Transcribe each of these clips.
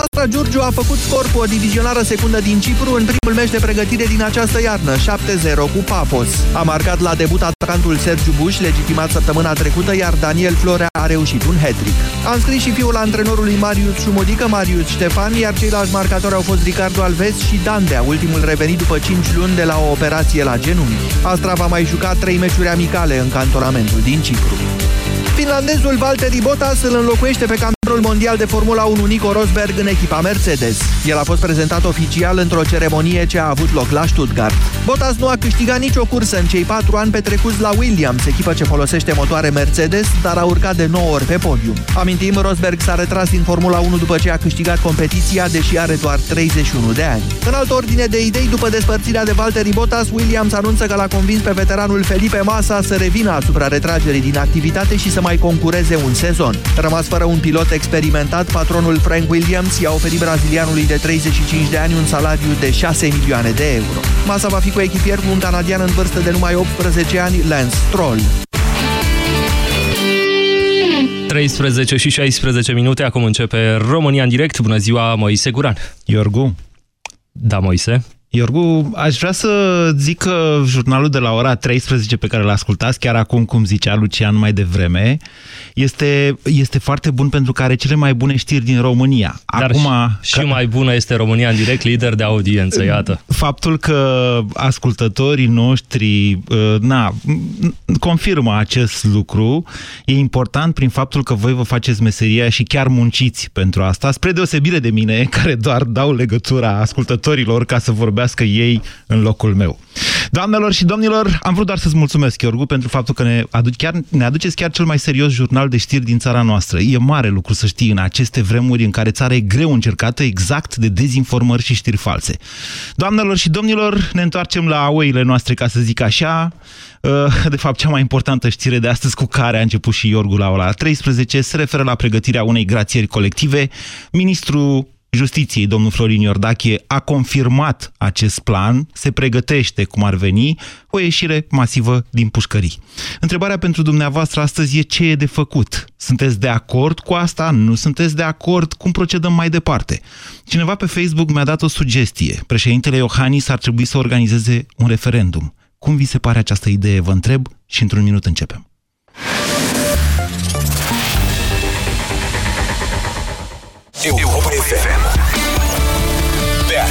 Astra Giurgiu a făcut scor cu o divizionară secundă din Cipru în primul meci de pregătire din această iarnă, 7-0 cu Papos. A marcat la debut atacantul Sergiu Buș, legitimat săptămâna trecută, iar Daniel Florea a reușit un hat-trick. A înscris și fiul antrenorului Marius Șumodică, Marius Ștefan, iar ceilalți marcatori au fost Ricardo Alves și Dandea, ultimul revenit după 5 luni de la o operație la genunchi. Astra va mai juca 3 meciuri amicale în cantonamentul din Cipru. Finlandezul Valtteri Bottas îl înlocuiește pe campionul mondial de Formula 1 Nico Rosberg în echipa Mercedes. El a fost prezentat oficial într-o ceremonie ce a avut loc la Stuttgart. Bottas nu a câștigat nicio cursă în cei patru ani petrecuți la Williams, echipă ce folosește motoare Mercedes, dar a urcat de 9 ori pe podium. Amintim, Rosberg s-a retras din Formula 1 după ce a câștigat competiția, deși are doar 31 de ani. În altă ordine de idei, după despărțirea de Valtteri Bottas, Williams anunță că l-a convins pe veteranul Felipe Massa să revină asupra retragerii din activitate și să mai concureze un sezon. Rămas fără un pilot experimentat, patronul Frank Williams i-a oferit brazilianului de 35 de ani un salariu de 6 milioane de euro. Massa va fi cu echipier cu un canadian în vârstă de numai 18 ani, Lance Stroll. 13 și 16 minute, acum începe România în direct. Bună ziua, Moise Guran. Iorgu. Da, Moise. Iorgu, aș vrea să zic că jurnalul de la ora 13 pe care l ascultați, chiar acum, cum zicea Lucian mai devreme, este, este foarte bun pentru că are cele mai bune știri din România. Dar acum, și, că... și mai bună este România în direct, lider de audiență, iată. Faptul că ascultătorii noștri uh, na, confirmă acest lucru e important prin faptul că voi vă faceți meseria și chiar munciți pentru asta, spre deosebire de mine, care doar dau legătura ascultătorilor ca să vorbească vorbească ei în locul meu. Doamnelor și domnilor, am vrut doar să-ți mulțumesc, Iorgu, pentru faptul că ne, aduc, chiar, ne aduceți chiar cel mai serios jurnal de știri din țara noastră. E mare lucru să știi în aceste vremuri în care țara e greu încercată exact de dezinformări și știri false. Doamnelor și domnilor, ne întoarcem la oile noastre, ca să zic așa. Uh, de fapt, cea mai importantă știre de astăzi cu care a început și Iorgu la ora 13 se referă la pregătirea unei grațieri colective. Ministrul Justiției, domnul Florin Iordache, a confirmat acest plan, se pregătește, cum ar veni, o ieșire masivă din pușcării. Întrebarea pentru dumneavoastră astăzi e ce e de făcut. Sunteți de acord cu asta? Nu sunteți de acord? Cum procedăm mai departe? Cineva pe Facebook mi-a dat o sugestie. Președintele Iohannis ar trebui să organizeze un referendum. Cum vi se pare această idee, vă întreb, și într-un minut începem. Europa FM Pe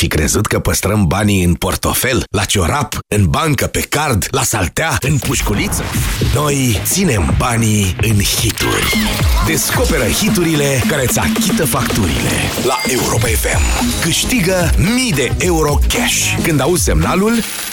fi crezut că păstrăm banii în portofel, la ciorap, în bancă, pe card, la saltea, în pușculiță? Noi ținem banii în hituri. Descoperă hiturile care îți achită facturile. La Europa FM. Câștigă mii de euro cash. Când auzi semnalul,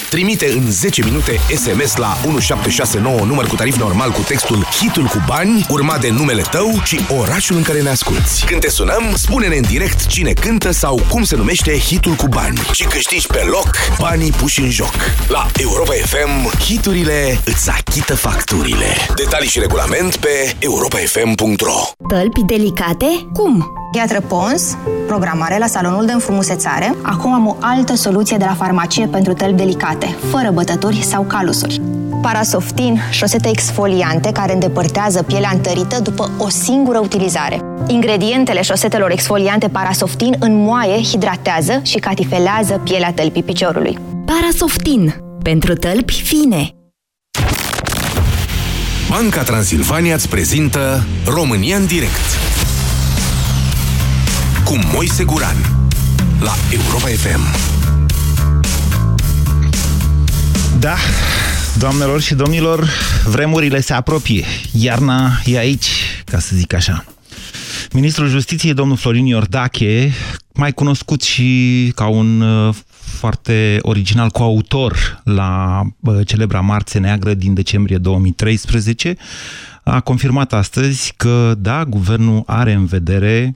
trimite în 10 minute SMS la 1769 număr cu tarif normal cu textul Hitul cu bani, urmat de numele tău și orașul în care ne asculti. Când te sunăm, spune-ne în direct cine cântă sau cum se numește hitul hitul cu bani și câștigi pe loc banii puși în joc. La Europa FM, hiturile îți achită facturile. Detalii și regulament pe europafm.ro Tălpi delicate? Cum? Piatră Pons, programare la salonul de înfrumusețare. Acum am o altă soluție de la farmacie pentru tălpi delicate, fără bătături sau calusuri. Parasoftin, șosete exfoliante care îndepărtează pielea întărită după o singură utilizare. Ingredientele șosetelor exfoliante Parasoftin înmoaie, hidratează și catifelează pielea tălpii piciorului. Parasoftin. Pentru tălpi fine. Banca Transilvania îți prezintă România în direct cu Moise Guran la Europa FM. Da, doamnelor și domnilor, vremurile se apropie. Iarna e aici, ca să zic așa. Ministrul Justiției, domnul Florin Iordache, mai cunoscut și ca un uh, foarte original coautor la uh, celebra Marțe Neagră din decembrie 2013, a confirmat astăzi că, da, guvernul are în vedere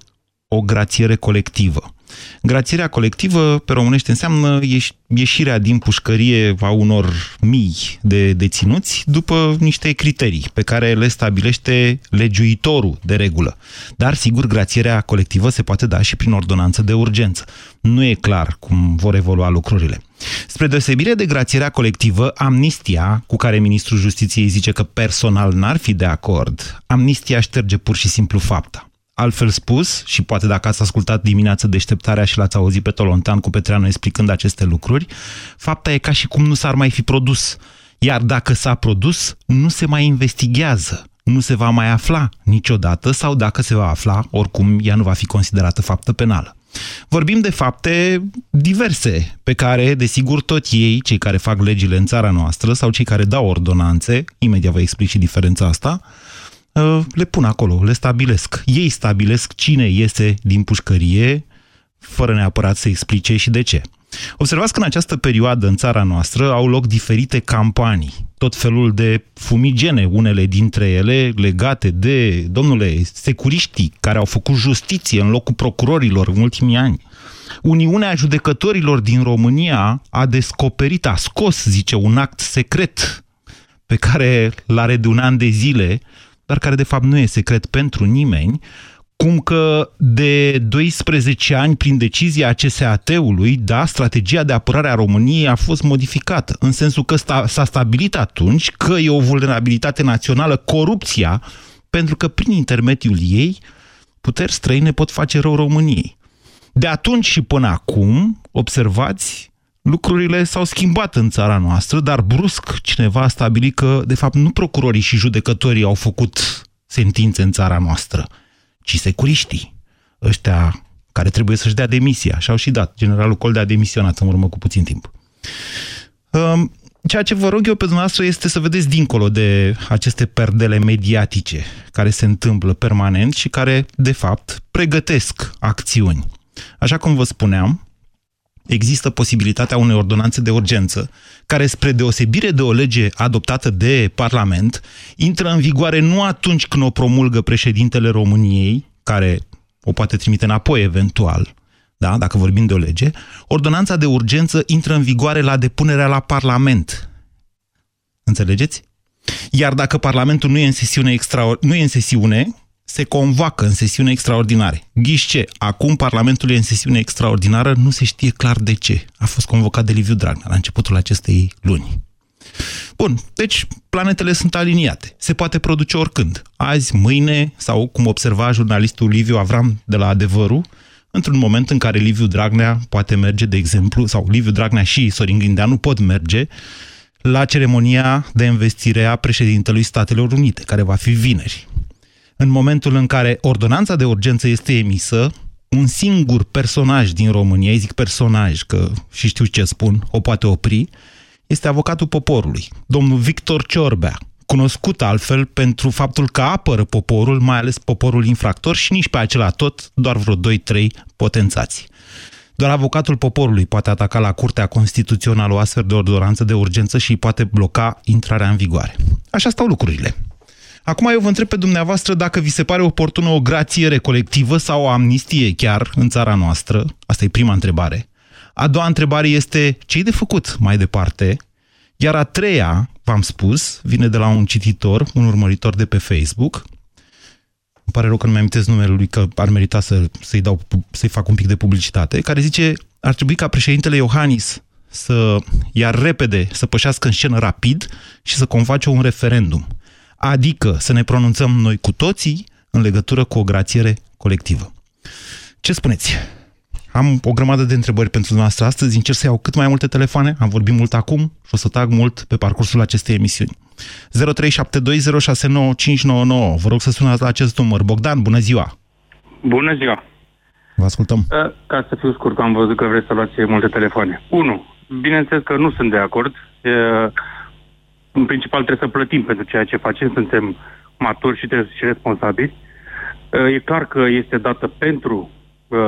o grațiere colectivă. Grațierea colectivă, pe românește, înseamnă ieșirea din pușcărie a unor mii de deținuți după niște criterii pe care le stabilește legiuitorul de regulă. Dar, sigur, grațierea colectivă se poate da și prin ordonanță de urgență. Nu e clar cum vor evolua lucrurile. Spre deosebire de grațierea colectivă, amnistia, cu care ministrul justiției zice că personal n-ar fi de acord, amnistia șterge pur și simplu fapta. Altfel spus, și poate dacă ați ascultat dimineața deșteptarea și l-ați auzit pe Tolontan cu Petreanu explicând aceste lucruri, fapta e ca și cum nu s-ar mai fi produs. Iar dacă s-a produs, nu se mai investigează, nu se va mai afla niciodată sau dacă se va afla, oricum ea nu va fi considerată faptă penală. Vorbim de fapte diverse, pe care, desigur, tot ei, cei care fac legile în țara noastră sau cei care dau ordonanțe, imediat vă explic și diferența asta, uh, le pun acolo, le stabilesc. Ei stabilesc cine iese din pușcărie, fără neapărat să explice și de ce. Observați că în această perioadă în țara noastră au loc diferite campanii, tot felul de fumigene, unele dintre ele legate de, domnule, securiștii care au făcut justiție în locul procurorilor în ultimii ani. Uniunea Judecătorilor din România a descoperit, a scos, zice, un act secret pe care l-are de un an de zile, dar care de fapt nu e secret pentru nimeni, cum că de 12 ani, prin decizia CSAT-ului, da, strategia de apărare a României a fost modificată, în sensul că s-a stabilit atunci că e o vulnerabilitate națională corupția, pentru că prin intermediul ei puteri străine pot face rău României. De atunci și până acum, observați, lucrurile s-au schimbat în țara noastră, dar brusc cineva a stabilit că, de fapt, nu procurorii și judecătorii au făcut sentințe în țara noastră, ci securiștii, ăștia care trebuie să-și dea demisia. Și au și dat. Generalul Col a demisionat în urmă cu puțin timp. Um, ceea ce vă rog eu pe dumneavoastră este să vedeți dincolo de aceste perdele mediatice care se întâmplă permanent și care, de fapt, pregătesc acțiuni. Așa cum vă spuneam, există posibilitatea unei ordonanțe de urgență, care, spre deosebire de o lege adoptată de Parlament, intră în vigoare nu atunci când o promulgă președintele României, care o poate trimite înapoi eventual, da, dacă vorbim de o lege, ordonanța de urgență intră în vigoare la depunerea la Parlament. Înțelegeți? Iar dacă Parlamentul nu e în sesiune, extra, nu e în sesiune se convoacă în sesiune extraordinare. Ghișce, acum Parlamentul e în sesiune extraordinară, nu se știe clar de ce. A fost convocat de Liviu Dragnea la începutul acestei luni. Bun, deci planetele sunt aliniate. Se poate produce oricând. Azi, mâine, sau cum observa jurnalistul Liviu Avram de la Adevărul, într-un moment în care Liviu Dragnea poate merge, de exemplu, sau Liviu Dragnea și Sorin Grindeanu pot merge la ceremonia de investire a președintelui Statelor Unite, care va fi vineri în momentul în care ordonanța de urgență este emisă, un singur personaj din România, zic personaj, că și știu ce spun, o poate opri, este avocatul poporului, domnul Victor Ciorbea, cunoscut altfel pentru faptul că apără poporul, mai ales poporul infractor și nici pe acela tot, doar vreo 2-3 potențați. Doar avocatul poporului poate ataca la Curtea Constituțională o astfel de ordonanță de urgență și poate bloca intrarea în vigoare. Așa stau lucrurile. Acum eu vă întreb pe dumneavoastră dacă vi se pare oportună o grațiere colectivă sau o amnistie chiar în țara noastră. Asta e prima întrebare. A doua întrebare este ce de făcut mai departe? Iar a treia, v-am spus, vine de la un cititor, un urmăritor de pe Facebook. Îmi pare rău că nu mi-am numele lui, că ar merita să, să-i, dau, să-i fac un pic de publicitate, care zice ar trebui ca președintele Iohannis să ia repede, să pășească în scenă rapid și să convoace un referendum adică să ne pronunțăm noi cu toții în legătură cu o grațiere colectivă. Ce spuneți? Am o grămadă de întrebări pentru dumneavoastră astăzi, încerc să iau cât mai multe telefoane, am vorbit mult acum și o să tag mult pe parcursul acestei emisiuni. 0372069599. Vă rog să sunați la acest număr. Bogdan, bună ziua! Bună ziua! Vă ascultăm. Ca să fiu scurt, am văzut că vreți să luați multe telefoane. Unu, bineînțeles că nu sunt de acord în principal trebuie să plătim pentru ceea ce facem, suntem maturi și trebuie și responsabili. Uh, e clar că este dată pentru uh,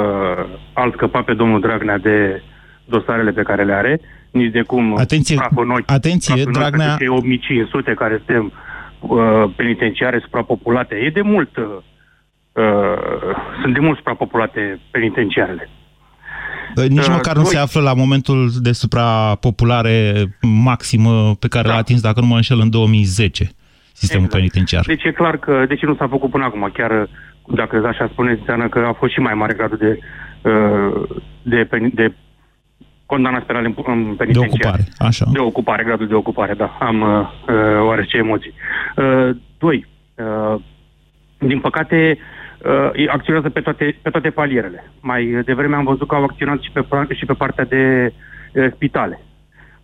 a scăpa pe domnul Dragnea de dosarele pe care le are, nici de cum atenție, noi, atenție Dragnea... cei 8500 care suntem uh, penitenciare suprapopulate. E de mult, uh, uh, sunt de mult suprapopulate penitenciarele. Nici Uh, măcar nu doi. se află la momentul de suprapopulare maximă pe care Da. l-a atins, dacă nu mă înșel, în 2010, sistemul Exact. penitenciar. Deci e clar că, de ce nu s-a făcut până acum? Chiar dacă așa spuneți, înseamnă că a fost și mai mare gradul de, uh, de, pen- de condamnați penale în, în De penitenciar. ocupare, așa. De ocupare, gradul de ocupare, da. Am uh, uh, oarece emoții. Uh, doi, uh, din păcate, uh, acționează pe toate, pe toate palierele. Mai devreme am văzut că au acționat și pe, pa- și pe partea de uh, spitale.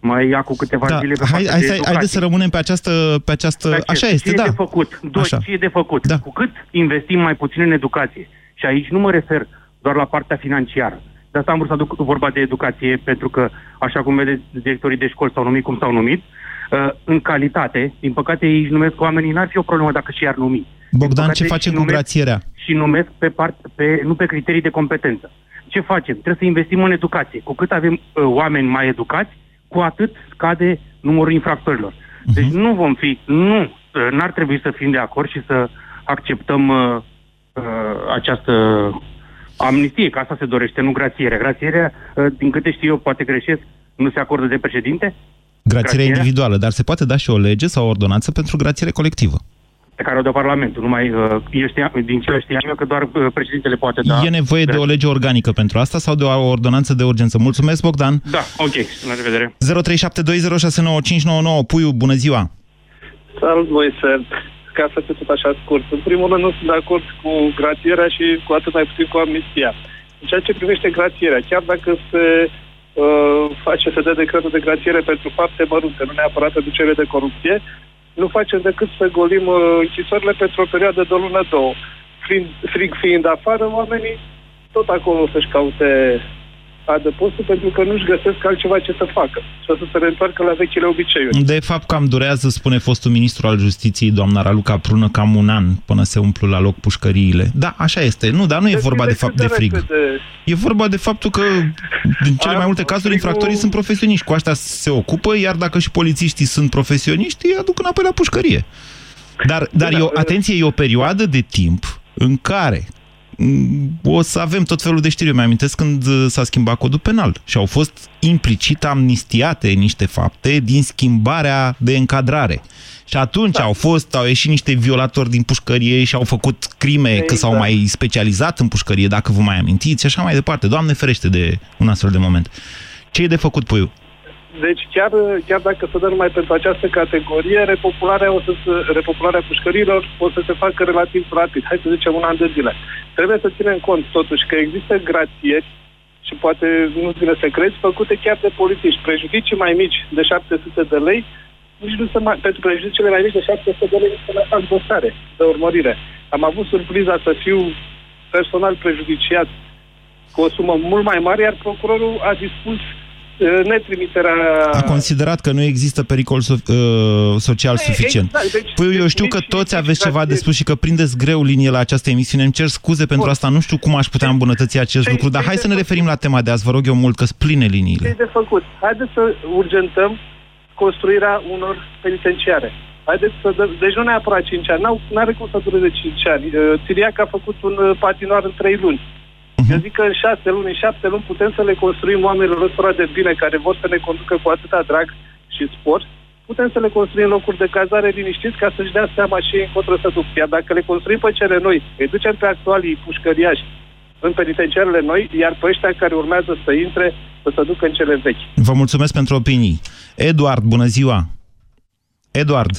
Mai ia cu câteva Da, zile pe hai, partea hai, de să, educație. haideți să rămânem pe această... Pe această Dar ce- așa este, ce da. e de făcut? Doi, Așa. ce e de făcut? Da. Cu cât investim mai puțin în educație, și aici nu mă refer doar la partea financiară, de asta am vrut să aduc vorba de educație, pentru că, așa cum vedeți, directorii de școli s-au numit cum s-au numit, uh, în calitate, din păcate ei își numesc oamenii, n-ar fi o problemă dacă și și-ar numi. Bogdan, păcate, ce facem și cu numesc- grațierea? Și numesc pe, part, pe, nu pe criterii de competență. Ce facem? Trebuie să investim în educație. Cu cât avem uh, oameni mai educați, cu atât scade numărul infractorilor. Deci nu vom fi, nu, uh, n-ar trebui să fim de acord și să acceptăm uh, uh, această amnistie, că asta se dorește, nu grațierea. Grațierea, uh, din câte știu eu, poate greșesc, nu se acordă de președinte, Grațierea Grațierea? individuală, dar se poate da și o lege sau o ordonanță pentru grațiere colectivă. Pe care o dă Parlamentul. Numai, uh, eu știam, din ce știam eu, că doar uh, președintele poate da. e nevoie de o lege organică pentru asta sau de o ordonanță de urgență? Mulțumesc, Bogdan! Da, ok, la revedere. 0372069599 Puiu, bună ziua! Salut, Moise. Ca să fiu tot așa scurt. În primul rând, nu sunt de acord cu grațierea și cu atât mai puțin cu amnistia. În ceea ce privește grațierea, chiar dacă se uh, face, se dă decretul de grațiere pentru fapte mărunte, nu neapărat reducere de corupție, nu facem decât să golim uh, închisorile pentru o perioadă de o lună, două. Frig, frig fiind afară, oamenii tot acolo o să-și caute adăpostul pentru că nu-și găsesc altceva ce să facă și o să se reîntoarcă la vechile obiceiuri. De fapt, cam durează, spune fostul ministru al justiției, doamna Raluca Prună, cam un an până se umplu la loc pușcăriile. Da, așa este. Nu, dar nu e vorba de fapt de frig. repede. E vorba de faptul că, din cele mai Am- multe cazuri, frigul- infractorii sunt profesioniști. Cu asta se ocupă, iar dacă și polițiștii sunt profesioniști, îi aduc înapoi la pușcărie. Dar, dar Da, e o, uh, atenție, e o perioadă de timp în care mm, o să avem tot felul de știri. Eu Mi-amintesc când uh, s-a schimbat codul penal și au fost implicit amnistiate niște fapte din schimbarea de încadrare. Și atunci Da. au fost, au ieșit niște violatori din pușcărie și au făcut crime, că s-au Exact. mai specializat în pușcărie, dacă vă mai amintiți, și așa mai departe. Doamne ferește de un astfel de moment. Ce e de făcut, puiu? Deci chiar, chiar dacă se dă numai pentru această categorie, repopularea, o să se, repopularea pușcărilor o să se facă relativ rapid. Hai să zicem un an de zile. Trebuie să ținem cont totuși că există grațieri și poate nu-ți vine să crezi, făcute chiar de polițiști. Prejudicii mai mici de 700 de lei, nici nu se mai, pentru prejudiciile mai mici de 700 de lei nu se mai fac dosare de urmărire. Am avut surpriza să fiu personal prejudiciat cu o sumă mult mai mare, iar procurorul a dispus uh, netrimiterea... A considerat că nu există pericol so- uh, social suficient. Exact, deci- Păi eu știu nici- că toți nici aveți ceva de grație- spus și că prindeți greu linie la această emisiune. Îmi cer scuze pentru Bun. asta, nu știu cum aș putea îmbunătăți acest Păi- lucru, dar păi hai de să ne făcut. referim la tema de azi, vă rog eu mult, că sunt pline ce liniile. e de făcut? Haideți să urgentăm construirea unor penitenciare. Haideți să dă... Deci nu neapărat 5 ani, n-au, n-are cum să dureze 5 ani. Uh, Țiriac a făcut un uh, patinoar în 3 luni. Mhm. Eu zic că în 6 luni, în 7 luni putem să le construim oamenilor ăstora de bine care vor să ne conducă cu atâta drag și spor. Putem să le construim locuri de cazare liniștiți ca să-și dea seama și ei încotro să duc. Iar dacă le construim pe cele noi, îi ducem pe actualii pușcăriași în penitenciarele noi, iar pe ăștia care urmează să intre, să se ducă în cele vechi. Vă mulțumesc pentru opinii. Eduard, bună ziua! Eduard!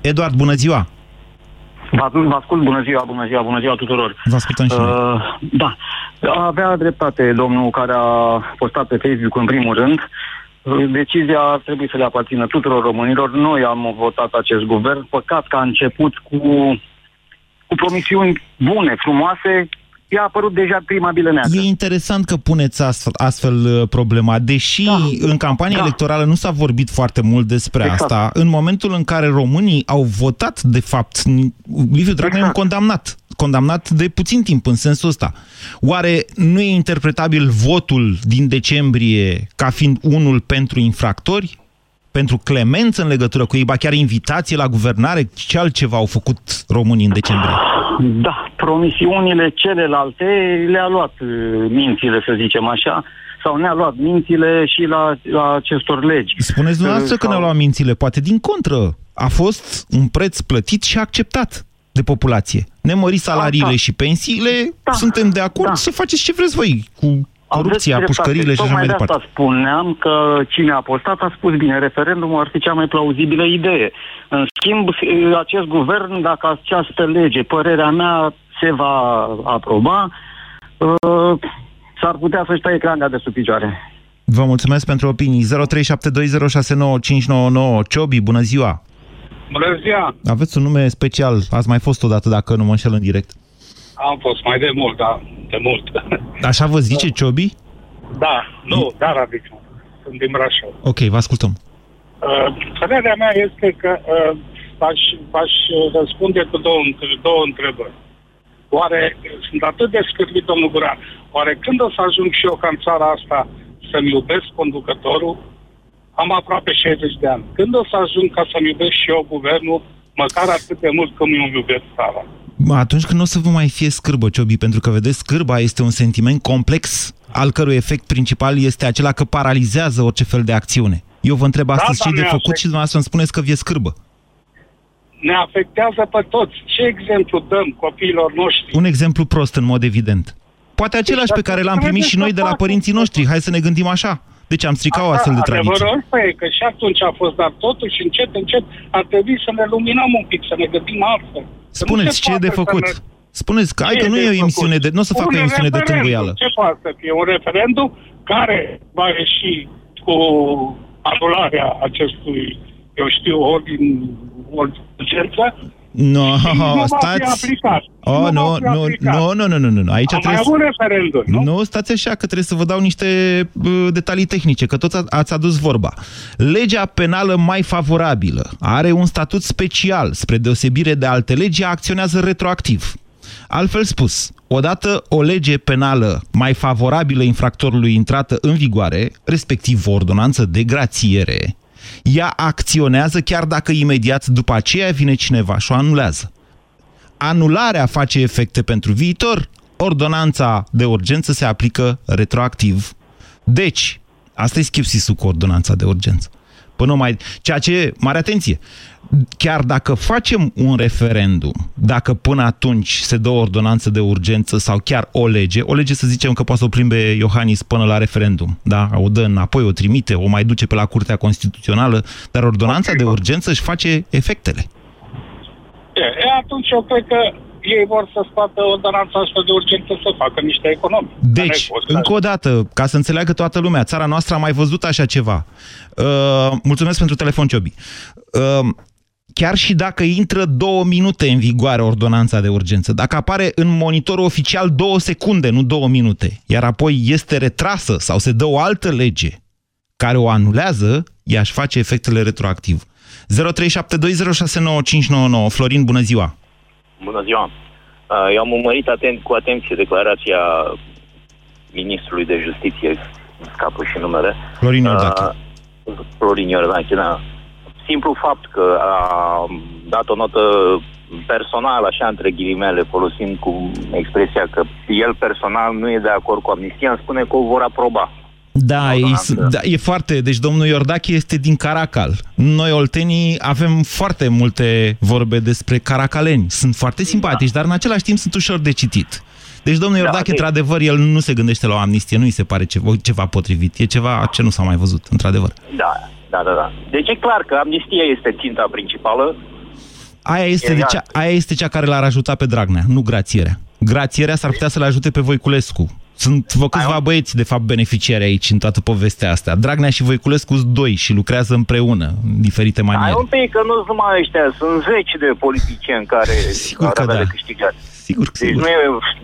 Eduard, bună ziua! Vă, vă ascult, bună ziua, bună ziua, bună ziua tuturor. Vă ascultăm și noi. Uh, da, avea dreptate domnul care a postat pe Facebook în primul rând. Uh, Decizia ar trebui să le aparțină tuturor românilor. Noi am votat acest guvern. Păcat că a început cu, cu promisiuni bune, frumoase. I-a apărut deja prima bilă neagră. E interesant că puneți astfel, astfel uh, problema, deși Da. în campania Da. electorală nu s-a vorbit foarte mult despre Exact. asta, în momentul în care românii au votat, de fapt, Liviu Dragnea e un Exact. condamnat, condamnat de puțin timp în sensul ăsta. Oare nu e interpretabil votul din decembrie ca fiind unul pentru infractori? Pentru clemență în legătură cu ei, ba chiar invitație la guvernare? Ce altceva au făcut românii în decembrie? Da, promisiunile celelalte le-a luat uh, mințile, să zicem așa, sau ne-a luat mințile și la, la acestor legi. Spuneți dumneavoastră Uh, că ne-au sau- luat mințile, poate din contră. A fost un preț plătit și acceptat de populație. Ne mări salariile Da, da. și pensiile, Da, suntem de acord da. să faceți ce vreți voi cu Aveți corupția, dreptate. pușcările și așa mai Tocmai de departe. asta spuneam că cine a postat a spus bine, referendumul ar fi cea mai plauzibilă idee. În schimb, acest guvern, dacă această lege, părerea mea, se va aproba, uh, s-ar putea să-și taie cranga de sub picioare. Vă mulțumesc pentru opinii. 0372069599. Ciobi, bună ziua! Bună ziua! Aveți un nume special. Ați mai fost odată, dacă nu mă înșel în direct. Am fost mai de mult, da, de mult. Așa vă zice Ciobi? da, nu, dar adică, sunt din Brașov. Ok, vă ascultăm. Uh, părerea mea este că uh, aș, aș răspunde cu două, între- două întrebări. Oare sunt atât de scârbit, domnul Guran, oare când o să ajung și eu ca în țara asta să-mi iubesc conducătorul? Am aproape 60 de ani. Când o să ajung ca să-mi iubesc și eu guvernul, măcar atât de mult cum îmi iubesc țara? Atunci când nu o să vă mai fie scârbă, Ciobi, pentru că, vedeți, scârba este un sentiment complex, al cărui efect principal este acela că paralizează orice fel de acțiune. Eu vă întreb astăzi da, ce de ne făcut afect- și dumneavoastră îmi spuneți că vi-e scârbă. Ne afectează pe toți. Ce exemplu dăm copiilor noștri? Un exemplu prost, în mod evident. Poate același pe care l-am primit și noi de la părinții noștri. Hai să ne gândim așa. Deci am stricat o astfel de tradiție. Adevărul ăsta e că și atunci a fost, dar totuși încet, încet ar trebui să ne luminăm un pic, să ne gândim altfel. Că nu Spuneți se ce e de poate să făcut. ne- Spuneți că, hai Ce că e nu de e o făcut? emisiune de... Nu o să fac o Un emisiune de referendum. tânguială. Ce poate să fie? Un referendum care va ieși cu anularea acestui, eu știu, ordin, urgență Nu, și nu va fi stați... aplicat. Oh, Nu nu, va fi nu, aplicat. nu, nu, nu, nu, nu, nu. Aici Am mai trebuie avut să... referendum, nu? Nu, stați așa, că trebuie să vă dau niște uh, detalii tehnice, că toți a- ați adus vorba. Legea penală mai favorabilă are un statut special, spre deosebire de alte legi, ea acționează retroactiv. Altfel spus, odată o lege penală mai favorabilă infractorului intrată în vigoare, respectiv o ordonanță de grațiere, ea acționează chiar dacă imediat după aceea vine cineva și o anulează anularea face efecte pentru viitor, ordonanța de urgență se aplică retroactiv. Deci, asta e schipsisul cu ordonanța de urgență. Până mai... Ceea ce, mare atenție, chiar dacă facem un referendum, dacă până atunci se dă o ordonanță de urgență sau chiar o lege, o lege să zicem că poate să o plimbe Iohannis până la referendum, da? O dă înapoi, o trimite, o mai duce pe la Curtea Constituțională, dar ordonanța de urgență își face efectele. E, e, atunci eu cred că ei vor să scoată ordonanța asta de urgență să facă niște economii. Deci, încă o dată, ca să înțeleagă toată lumea, țara noastră a mai văzut așa ceva. Uh, mulțumesc pentru telefon, Ciobi. Uh, chiar și dacă intră două minute în vigoare ordonanța de urgență, dacă apare în monitorul oficial două secunde, nu două minute, iar apoi este retrasă sau se dă o altă lege care o anulează, ea își face efectele retroactiv. 0372069599. Florin, bună ziua! Bună ziua! Uh, Eu am urmărit atent, cu atenție declarația ministrului de justiție, îmi scapă și numele. Florin Iordache. Uh, Florin Iordache, da. Simplu fapt că a dat o notă personală, așa între ghilimele, folosind cu expresia că el personal nu e de acord cu amnistia, îmi spune că o vor aproba. Da, e, da, e foarte... Deci domnul Iordache este din Caracal. Noi, oltenii, avem foarte multe vorbe despre caracaleni. Sunt foarte simpatici, dar în același timp sunt ușor de citit. Deci domnul Iordache, deci- într-adevăr, el nu se gândește la o amnistie, nu îi se pare ceva, ceva potrivit. E ceva ce nu s-a mai văzut, într-adevăr. Da, da, da, da. Deci e clar că amnistia este ținta principală. Aia este, de cea, aia este cea care l-ar ajuta pe Dragnea, nu grațierea. Grațierea s-ar putea să-l ajute pe Voiculescu. Sunt vă câțiva băieți, de fapt, beneficiari aici în toată povestea asta. Dragnea și Voiculescu sunt doi și lucrează împreună, în diferite Ai maniere. un pic că nu sunt numai ăștia, sunt zeci de politicieni care Sigur ar că avea da. de câștigat. Sigur, Deci nu e,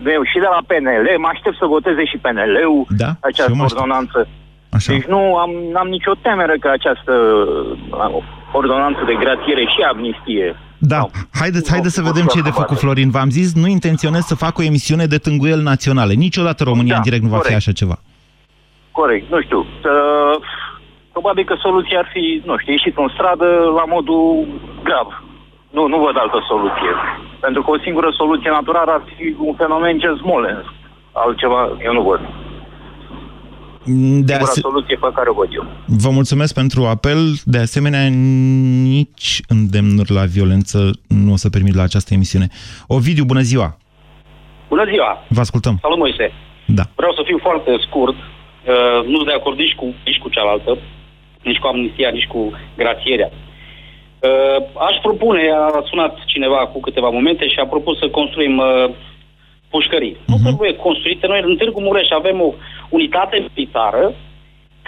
nu e, și de la PNL, mă aștept să voteze și PNL-ul Da, și eu această mă aștept. ordonanță. Așa. Deci nu am, n-am nicio temere că această uh, ordonanță de grațiere și amnistie Da, haideți, haideți să vedem ce e de făcut, Florin. V-am zis, nu intenționez să fac o emisiune de tângâiel naționale. Niciodată România Da, în direct nu va fi corect. așa ceva. Corect, nu știu. Uh, probabil că soluția ar fi, nu știu, ieșit în stradă la modul grav. Nu, nu văd altă soluție. Pentru că o singură soluție naturală ar fi un fenomen ce Smolensk. Altceva eu nu văd. De Singura ase- soluție pe care o văd eu. Vă mulțumesc pentru apel. De asemenea, nici îndemnuri la violență nu o să permit la această emisiune. Ovidiu, bună ziua! Bună ziua! Vă ascultăm. Salut, Moise! Da. Vreau să fiu foarte scurt. Uh, nu sunt de acord nici cu, nici cu cealaltă, nici cu amnistia, nici cu grațierea. Uh, aș propune, a sunat cineva cu câteva momente și a propus să construim uh, pușcării. Uh-huh. Nu trebuie construite. Noi în Târgu Mureș avem o unitate militară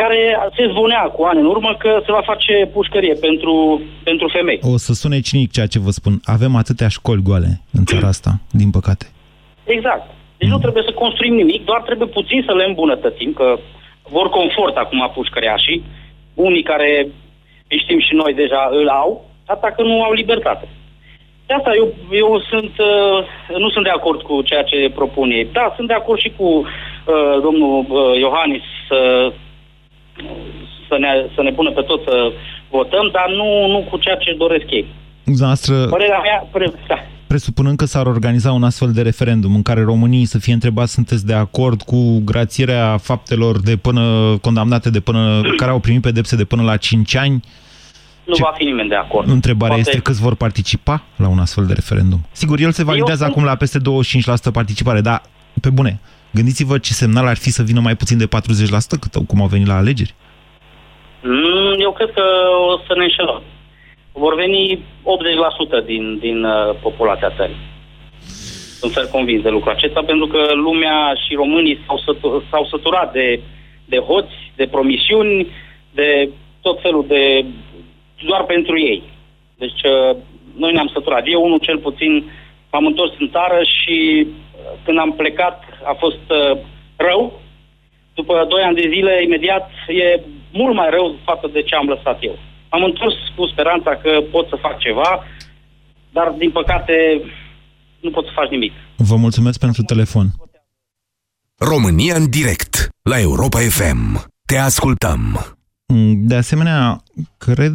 care se zvonea cu ani în urmă că se va face pușcărie pentru, pentru femei. O să sune cinic ceea ce vă spun. Avem atâtea școli goale în țara asta, din păcate. Exact. Deci nu trebuie să construim nimic, doar trebuie puțin să le îmbunătățim, că vor confort acum pușcăreașii, unii care îi știm și noi deja îl au, atâta că nu au libertate. De asta eu, eu sunt, uh, nu sunt de acord cu ceea ce propun ei. Da, sunt de acord și cu uh, domnul uh, Iohannis să, să, ne, să ne pună pe toți să votăm, dar nu, nu cu ceea ce doresc ei. Dumneavoastră, Părerea mea, pre, da. presupunând că s-ar organiza un astfel de referendum în care românii să fie întrebați sunteți de acord cu grațierea faptelor de până condamnate de până care au primit pedepse de până la 5 ani, Nu va fi nimeni de acord. întrebarea Poate- este câți vor participa la un astfel de referendum. Sigur, el se validează Eu- acum la peste 25% participare, dar pe bune, gândiți-vă ce semnal ar fi să vină mai puțin de 40%, cât, cum au venit la alegeri. Mm, Eu cred că o să ne înșelăm. Vor veni 80% din, din uh, populația țării. Sunt fer convins de lucrul acesta, pentru că lumea și românii s-au, sătu- s-au săturat de, de hoți, de promisiuni, de tot felul de... doar pentru ei. Deci uh, noi ne-am săturat. Eu, unul cel puțin, m-am întors în țară și uh, când am plecat a fost uh, rău, după 2 ani de zile, imediat, e mult mai rău față de ce am lăsat eu. Am întors cu speranța că pot să fac ceva, dar, din păcate, nu pot să faci nimic. Vă mulțumesc pentru telefon. România în direct la Europa FM. Te ascultăm. De asemenea, cred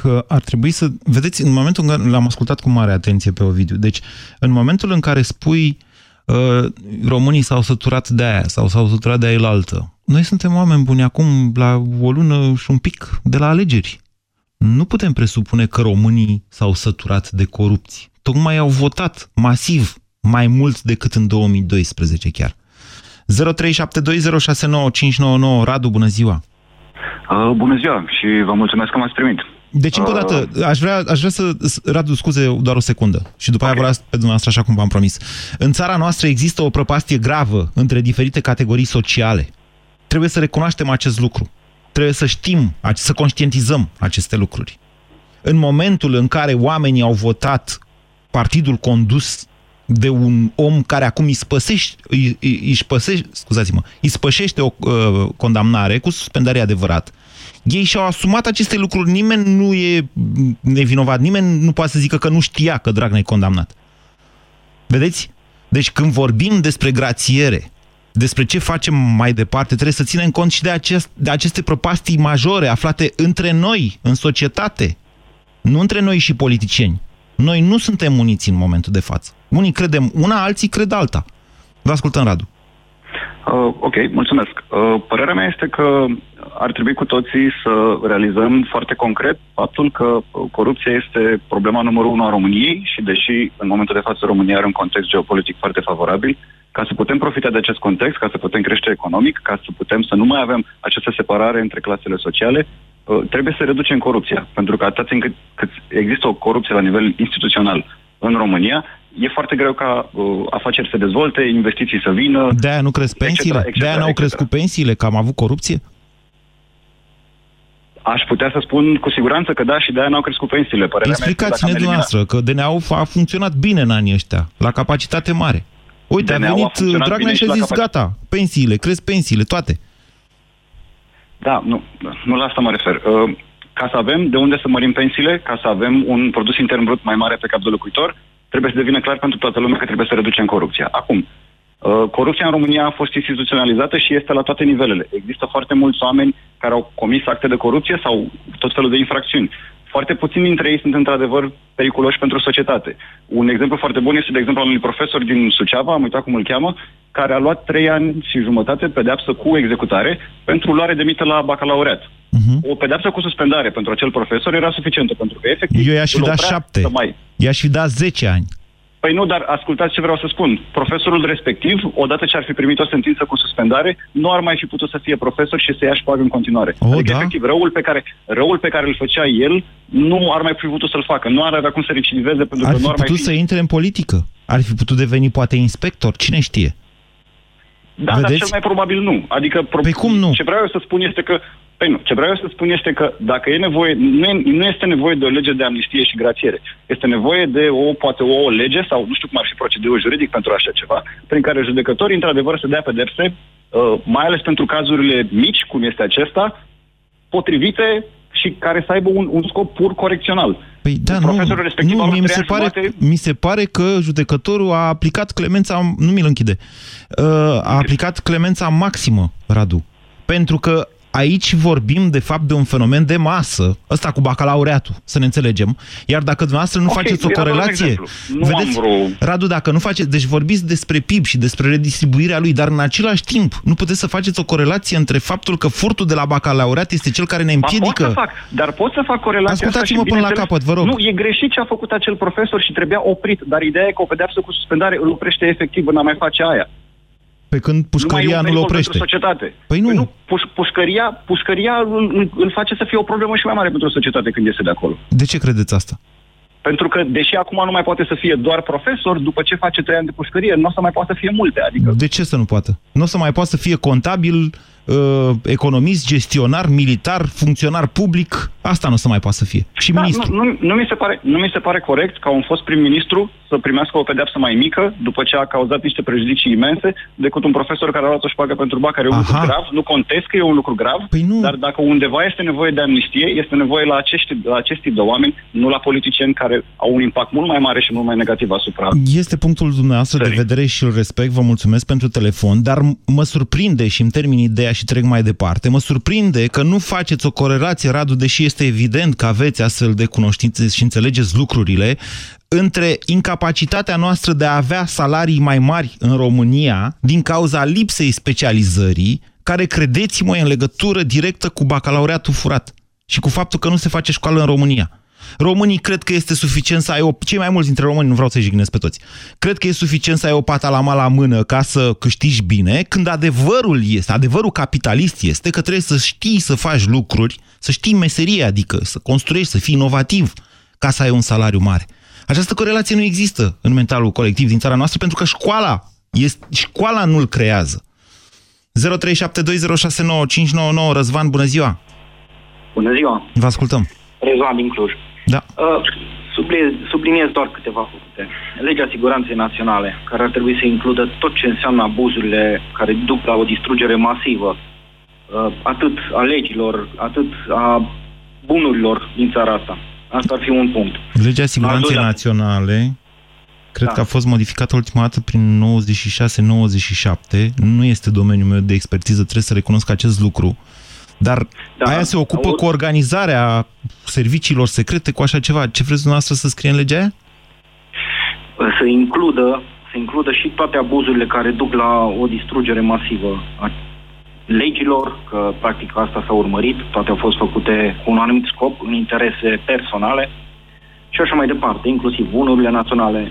că ar trebui să... Vedeți, în momentul în care l-am ascultat cu mare atenție pe Ovidiu, deci în momentul în care spui uh, românii s-au săturat de aia sau s-au săturat de aia altă, noi suntem oameni buni acum la o lună și un pic de la alegeri. Nu putem presupune că românii s-au săturat de corupție. Tocmai au votat masiv mai mult decât în 2012 chiar. 0372069599 Radu, bună ziua! Uh, bună ziua și vă mulțumesc că m-ați primit. Deci, încă o dată, aș vrea, aș vrea să... Radu, scuze, doar o secundă. Și după okay. aia vă las pe dumneavoastră așa cum v-am promis. În țara noastră există o prăpastie gravă între diferite categorii sociale. Trebuie să recunoaștem acest lucru. Trebuie să știm, să conștientizăm aceste lucruri. În momentul în care oamenii au votat partidul condus de un om care acum îi spăsește, îi, îi, îi spăsește, scuzați-mă, îi spășește o uh, condamnare cu suspendare adevărat, ei și-au asumat aceste lucruri, nimeni nu e nevinovat, nimeni nu poate să zică că nu știa că Dragnea e condamnat. Vedeți? Deci când vorbim despre grațiere, despre ce facem mai departe, trebuie să ținem cont și de, acest, de aceste propastii majore aflate între noi, în societate, nu între noi și politicieni. Noi nu suntem uniți în momentul de față. Unii credem una, alții cred alta. Vă ascultăm, Radu. Uh, ok, mulțumesc. Uh, părerea mea este că ar trebui cu toții să realizăm foarte concret faptul că uh, corupția este problema numărul unu a României și deși în momentul de față România are un context geopolitic foarte favorabil, ca să putem profita de acest context, ca să putem crește economic, ca să putem să nu mai avem această separare între clasele sociale, uh, trebuie să reducem corupția. Pentru că atât încât cât există o corupție la nivel instituțional în România, e foarte greu ca uh, afaceri să dezvolte, investiții să vină. De-aia nu cresc pensiile? etc., etc., De-aia n-au etc. crescut pensiile? Că am avut corupție? Aș putea să spun cu siguranță că da și de-aia n-au crescut pensiile. Părerea mea este că Explicați-ne dacă am eliminat- dumneavoastră că DNA-ul a funcționat bine în anii ăștia, la capacitate mare. Uite, a DNA-ul a venit funcționat Dragnea bine și a și la zis, capacitate. gata, pensiile, cresc pensiile, toate. Da, nu, nu la asta mă refer. Uh, ca să avem de unde să mărim pensiile, ca să avem un produs intern brut mai mare pe cap de locuitor, trebuie să devină clar pentru toată lumea că trebuie să reducem corupția. Acum, uh, corupția în România a fost instituționalizată și este la toate nivelele. Există foarte mulți oameni care au comis acte de corupție sau tot felul de infracțiuni. Foarte puțini dintre ei sunt într-adevăr periculoși pentru societate. Un exemplu foarte bun este, de exemplu, al unui profesor din Suceava, am uitat cum îl cheamă, care a luat trei ani și jumătate pedeapsă cu executare pentru luare de mită la bacalaureat. Uh-huh. O pedeapsă cu suspendare pentru acel profesor era suficientă, pentru că efectiv... Eu i-aș fi îl dat oprea șapte. să Mai... I-aș fi dat 10 ani. Păi nu, dar ascultați ce vreau să spun. Profesorul respectiv, odată ce ar fi primit o sentință cu suspendare, nu ar mai fi putut să fie profesor și să ia șpagă în continuare. Oh, adică, da? efectiv, răul pe, care, răul pe care îl făcea el nu ar mai fi putut să-l facă. Nu ar avea cum să recidiveze pentru Ar că fi nu ar mai putut fi... să intre în politică. Ar fi putut deveni poate inspector. Cine știe? Da, dar Vedeți? cel mai probabil nu. Adică pro... Păi cum nu? Ce vreau eu să spun este că Păi nu, ce vreau eu să spun este că dacă e nevoie, nu, e, nu este nevoie de o lege de amnistie și grațiere. Este nevoie de o, poate o, o lege sau nu știu cum ar fi procedeul juridic pentru așa ceva, prin care judecătorii într-adevăr să dea pedepse, uh, mai ales pentru cazurile mici, cum este acesta, potrivite și care să aibă un, un scop pur corecțional. Păi da, nu, Profesorul respectiv nu a luat mie mi, trei se ani pare, jumate- mi se pare că judecătorul a aplicat clemența, nu mi-l închide, uh, a aplicat clemența maximă, Radu. Pentru că aici vorbim, de fapt, de un fenomen de masă, ăsta cu bacalaureatul, să ne înțelegem. Iar dacă dumneavoastră nu Ok, faceți o era doar un corelație... exemplu. Nu am vreo- Radu, dacă nu faceți... Deci vorbiți despre PIB și despre redistribuirea lui, dar în același timp nu puteți să faceți o corelație între faptul că furtul de la bacalaureat este cel care ne Ba, pot împiedică... să fac, dar pot să fac corelația asta Ascultați-mă și, până la bineînțeles, capăt, vă rog. Nu, e greșit ce a făcut acel profesor și trebuia oprit, dar ideea e că o pedeapsă cu suspendare îl oprește efectiv în a mai face aia. Pe când pușcăria nu, mai e un nu-l pericol oprește. Pentru societate. Păi nu. nu puș, pușcăria, pușcăria îl, îl- îl face să fie o problemă și mai mare pentru societate când iese de acolo. De ce credeți asta? Pentru că, deși acum nu mai poate să fie doar profesor, după ce face trei ani de pușcărie, nu o să mai poată să fie multe. Adică De ce să nu poată? Nu o să mai poată să fie contabil, uh, economist, gestionar, militar, funcționar public? Asta nu o să mai poată să fie. Și Da, ministru. nu, nu, nu, mi se pare, nu mi se pare corect ca un fost prim-ministru să primească o pedeapsă mai mică după ce a cauzat niște prejudicii imense decât un profesor care a luat o șpagă pentru bani, care e un Aha. lucru grav. Nu contest că e un lucru grav, păi nu. dar dacă undeva este nevoie de amnistie, este nevoie la acești, la acești de oameni, nu la politicieni care au un impact mult mai mare și mult mai negativ asupra. Este punctul dumneavoastră de vedere și îl respect, vă mulțumesc pentru telefon, dar m- mă surprinde și îmi termin ideea și trec mai departe, mă surprinde că nu faceți o corelație, Radu, deși este evident că aveți astfel de cunoștințe și înțelegeți lucrurile, între incapacitatea noastră de a avea salarii mai mari în România din cauza lipsei specializării, care, credeți-mă, e în legătură directă cu bacalaureatul furat și cu faptul că nu se face școală în România. Românii cred că este suficient să ai o... Cei mai mulți dintre români, nu vreau să-i jignesc pe toți, cred că e suficient să ai o patalama la mână ca să câștigi bine, când adevărul este, adevărul capitalist este că trebuie să știi să faci lucruri, să știi meserie, adică să construiești, să fii inovativ, ca să ai un salariu mare. Această corelație nu există în mentalul colectiv din țara noastră pentru că școala, este, școala nu-l creează. 0372069599 Răzvan, bună ziua! Bună ziua, Vă ascultăm. Rezvan din Cluj. Da. Uh, subliniez, subliniez doar câteva puncte. Legea Siguranței Naționale, care ar trebui să includă tot ce înseamnă abuzurile care duc la o distrugere masivă, uh, atât a legilor, atât a bunurilor din țara asta. Asta ar fi un punct. Legea Siguranței doilea- Naționale, cred Da. că a fost modificată ultima dată prin 96-97. Nu este domeniul meu de expertiză, trebuie să recunosc acest lucru. Dar da, aia se ocupă au- cu organizarea serviciilor secrete, cu așa ceva. Ce vreți dumneavoastră să scrie în legea aia? Uh, Să includă, să includă și toate abuzurile care duc la o distrugere masivă a legilor, că practic asta s-a urmărit, toate au fost făcute cu un anumit scop, în interese personale și așa mai departe, inclusiv bunurile naționale.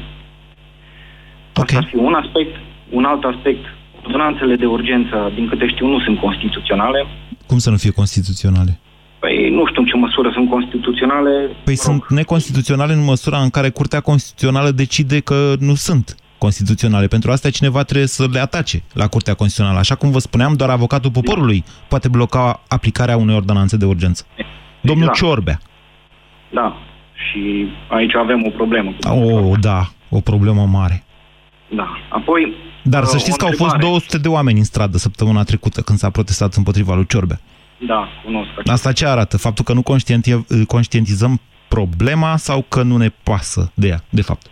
Asta ar fi un aspect. Un alt aspect, ordonanțele de urgență, din câte știu, nu sunt constituționale. Cum să nu fie constituționale? Păi nu știu în ce măsură sunt constituționale. Păi sunt neconstituționale în măsura în care Curtea Constituțională decide că nu sunt constituționale. Pentru asta cineva trebuie să le atace la Curtea Constituțională. Așa cum vă spuneam, doar avocatul poporului poate bloca aplicarea unei ordonanțe de urgență. Domnul Da. Ciorbea. Da. Și aici avem o problemă. O, da, o problemă mare. Da. Apoi... Dar uh, să știți o că au fost întrebare. 200 de oameni în stradă săptămâna trecută când s-a protestat împotriva lui Ciorbea. Da, cunosc. Asta ce arată? Faptul că nu conștienti- conștientizăm problema sau că nu ne pasă de ea, de fapt?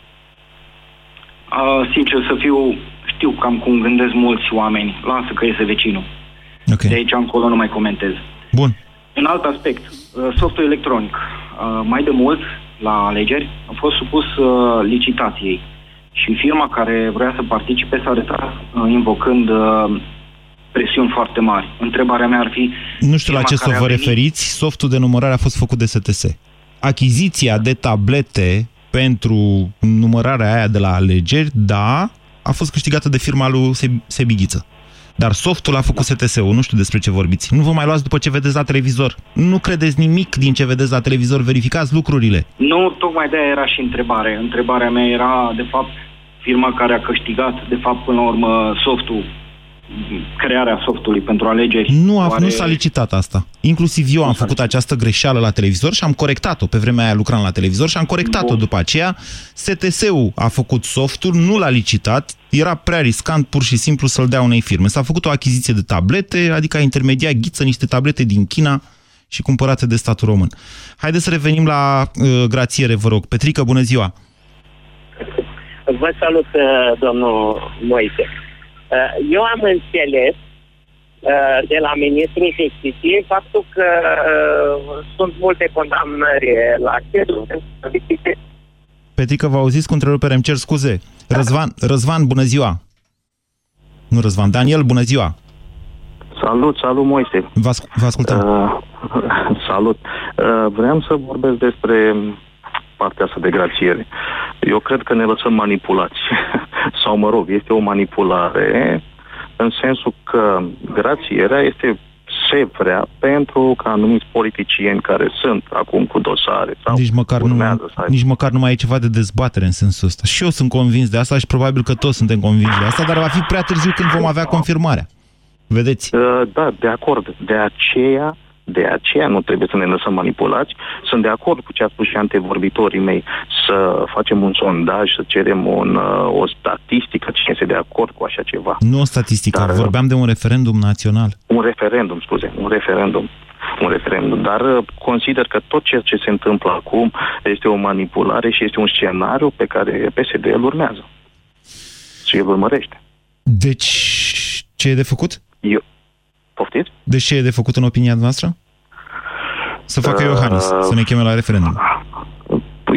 Uh, sincer să fiu, știu cam cum gândesc mulți oameni. Lasă că iese vecinul. Okay. De aici încolo nu mai comentez. Bun. Un alt aspect, uh, softul electronic. uh, mai de mult, la alegeri, a fost supus uh, licitației. Și firma care vrea să participe s-a retras uh, invocând uh, presiuni foarte mari. Întrebarea mea ar fi... Nu știu la firma ce care să a vă venit- referiți, softul de numărare a fost făcut de STS. Achiziția de tablete pentru numărarea aia de la alegeri, da, a fost câștigată de firma lui Se- Sebighiță. Dar softul a făcut STS-ul, nu știu despre ce vorbiți. Nu vă mai luați după ce vedeți la televizor. Nu credeți nimic din ce vedeți la televizor, verificați lucrurile. Nu, tocmai de-aia era și întrebare. Întrebarea mea era, de fapt, firma care a câștigat, de fapt, până la urmă, softul, crearea softului pentru alegeri. Nu, a, Oare- nu s-a licitat asta. Inclusiv eu am făcut această greșeală la televizor și am corectat-o. Pe vremea aia lucram la televizor și am corectat-o după aceea. STS-ul a făcut softul, nu l-a licitat. Era prea riscant pur și simplu să-l dea unei firme. S-a făcut o achiziție de tablete, adică a intermediat ghiță niște tablete din China și cumpărate de statul român. Haideți să revenim la uh, grațiere, vă rog. Petrică, bună ziua! Vă salut, uh, domnul Moise. Uh, Eu am înțeles uh, de la Ministrul Justiției faptul că uh, sunt multe condamnări la cedul. Petrică, vă auziți cu întrerupere, îmi cer scuze. Răzvan, Răzvan, bună ziua! Nu Răzvan, Daniel, bună ziua! Salut, salut Moise. Vă, asc- vă ascultăm. Uh, salut. Uh, vreau să vorbesc despre partea asta de grațiere. Eu cred că ne lăsăm manipulați. Sau, mă rog, este o manipulare în sensul că grațierea este se vrea pentru că anumiți politicieni care sunt acum cu dosare sau Nici măcar, nu, urmează să aibă nici măcar nu mai e ceva de dezbatere în sensul ăsta. Și eu sunt convins de asta și probabil că toți suntem convinși de asta, dar va fi prea târziu când vom avea confirmarea. Vedeți? Uh, Da, de acord. De aceea, de aceea nu trebuie să ne lăsăm manipulați. Sunt de acord cu ce a spus și antevorbitorii mei să facem un sondaj, să cerem un, uh, o statistică, cine este de acord cu așa ceva. Nu o statistică, Dar- vorbeam de un referendum național. Un referendum, scuze, un referendum. Un referendum. Dar uh, consider că tot ceea ce se întâmplă acum este o manipulare și este un scenariu pe care PSD îl urmează. Și îl urmărește. Deci, ce e de făcut? Eu. Poftiți? Deci ce e de făcut în opinia noastră? Să facă Iohannis, să ne cheme la referendum.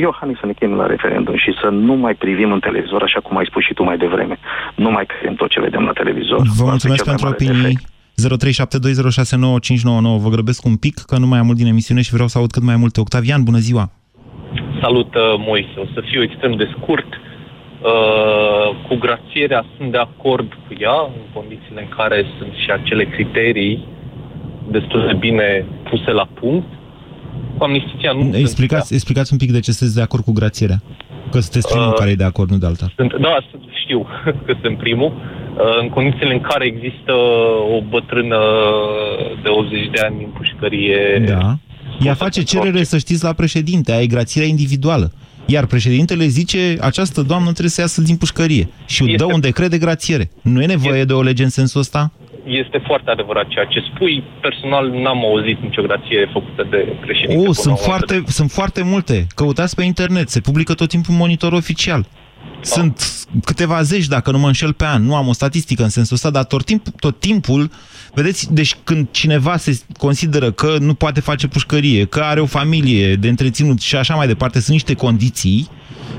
Iohannis să ne cheme la referendum și să nu mai privim în televizor, așa cum ai spus și tu mai devreme. Nu mai credem tot ce vedem la televizor. Vă Asta e mulțumesc cel mai pentru mare opinii. defect. 0372069599. Vă grăbesc un pic, că nu mai am mult din emisiune și vreau să aud cât mai multe. Octavian, bună ziua! Salut, uh, Moise. O să fiu extrem de scurt. Uh, cu grațierea sunt de acord cu ea, în condițiile în care sunt și acele criterii destul de bine puse la punct. Cu amnistia nu sunt Explicați, explicați un pic de ce sunteți de acord cu grațierea. Că sunteți primul Uh, care e de acord, nu de alta. Sunt, da, sunt- știu că sunt primul. Uh, În condițiile în care există o bătrână de 80 de ani în pușcărie. Da. Ea face cerere, să știți, la președinte, ai grațierea individuală. Iar președintele zice, această doamnă trebuie să iasă din pușcărie. Și îți dă un decret de grațiere. Nu e nevoie de o lege în sensul ăsta? Este foarte adevărat ceea ce spui. Personal n-am auzit nicio grație făcută de președinte. O, sunt până la urmă. foarte, sunt foarte multe. Căutați pe internet, se publică tot timpul monitor oficial. Sunt câteva zeci, dacă nu mă înșel, pe an. Nu am o statistică în sensul ăsta, dar tot, timp, tot timpul, vedeți, deci când cineva se consideră că nu poate face pușcărie, că are o familie de întreținut și așa mai departe, sunt niște condiții,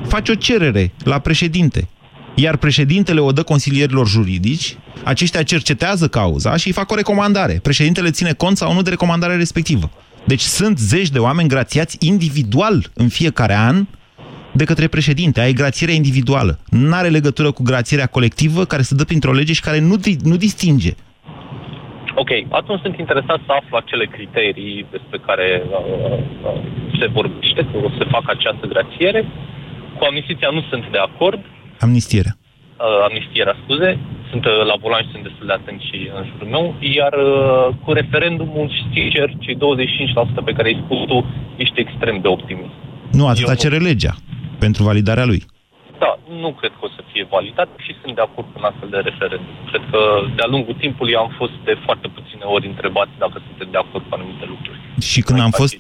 face o cerere la președinte. Iar președintele o dă consilierilor juridici, aceștia cercetează cauza și îi fac o recomandare. Președintele ține cont sau nu de recomandarea respectivă. Deci sunt zeci de oameni grațiați individual în fiecare an de către președinte. Ai grațierea individuală. Nu are legătură cu grațierea colectivă care se dă printr-o lege și care nu, di- nu distinge. Ok, atunci sunt interesat să aflu acele criterii despre care uh, uh, se vorbește, că o să fac această grațiere. Cu amnistia nu sunt de acord, Amnistierea. uh, amnistierea, scuze, sunt uh, la volan și sunt destul de atent și în jurul meu, iar uh, cu referendumul, sincer, cei 25% pe care ai spus tu, ești extrem de optimist. Nu, atâta cere legea pentru validarea lui. Da, nu cred că o să fie validat și sunt de acord cu un astfel de referendum. Cred că de-a lungul timpului am fost de foarte puține ori întrebați dacă suntem de acord cu anumite lucruri. Și când am fost,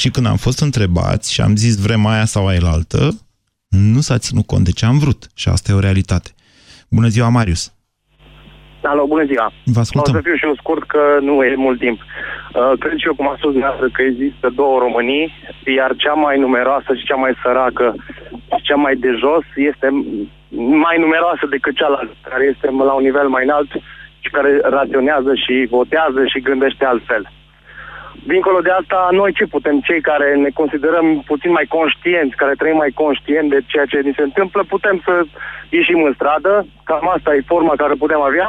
și când am fost întrebați și am zis vrem aia sau aia altă, nu s-a ținut cont de ce am vrut. Și asta e o realitate. Bună ziua, Marius! Alo, bună ziua. Vă O ascultăm. să fiu și eu scurt că nu e mult timp. Uh, cred și eu, cum a spus dumneavoastră, că există două Românii, iar cea mai numeroasă și cea mai săracă și cea mai de jos este mai numeroasă decât cealaltă, care este la un nivel mai înalt și care raționează și votează și gândește altfel. Dincolo de asta, noi ce putem, cei care ne considerăm puțin mai conștienți, care trăim mai conștient de ceea ce ni se întâmplă, putem să ieșim în stradă, cam asta e forma care putem avea.